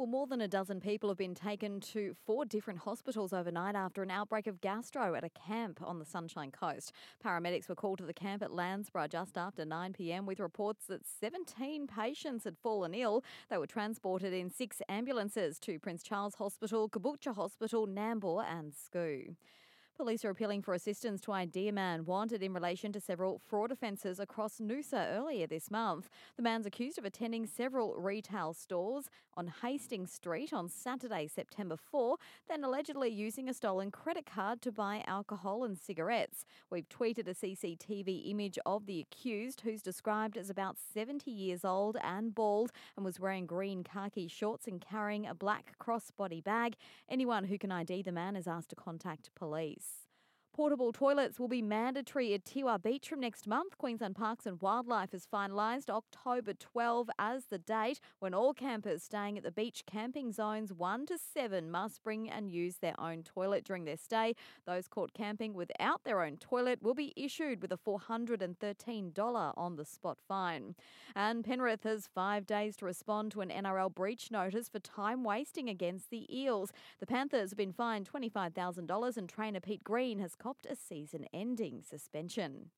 Well, more than a dozen people have been taken to four different hospitals overnight after an outbreak of gastro at a camp on the Sunshine Coast. Paramedics were called to the camp at Landsborough just after 9 pm with reports that 17 patients had fallen ill. They were transported in six ambulances to Prince Charles Hospital, Caboolture Hospital, Nambour, and Scoo. Police are appealing for assistance to ID a man wanted in relation to several fraud offences across Noosa earlier this month. The man's accused of attending several retail stores on Hastings Street on Saturday, September 4, then allegedly using a stolen credit card to buy alcohol and cigarettes. We've tweeted a CCTV image of the accused, who's described as about 70 years old and bald and was wearing green khaki shorts and carrying a black crossbody bag. Anyone who can ID the man is asked to contact police. Portable toilets will be mandatory at Teewah Beach from next month. Queensland Parks and Wildlife has finalised October 12 as the date when all campers staying at the beach camping zones 1 to 7 must bring and use their own toilet during their stay. Those caught camping without their own toilet will be issued with a $413 on the spot fine. And Penrith has five days to respond to an NRL breach notice for time wasting against the Eels. The Panthers have been fined $25,000 and trainer Pete Green has a season ending suspension.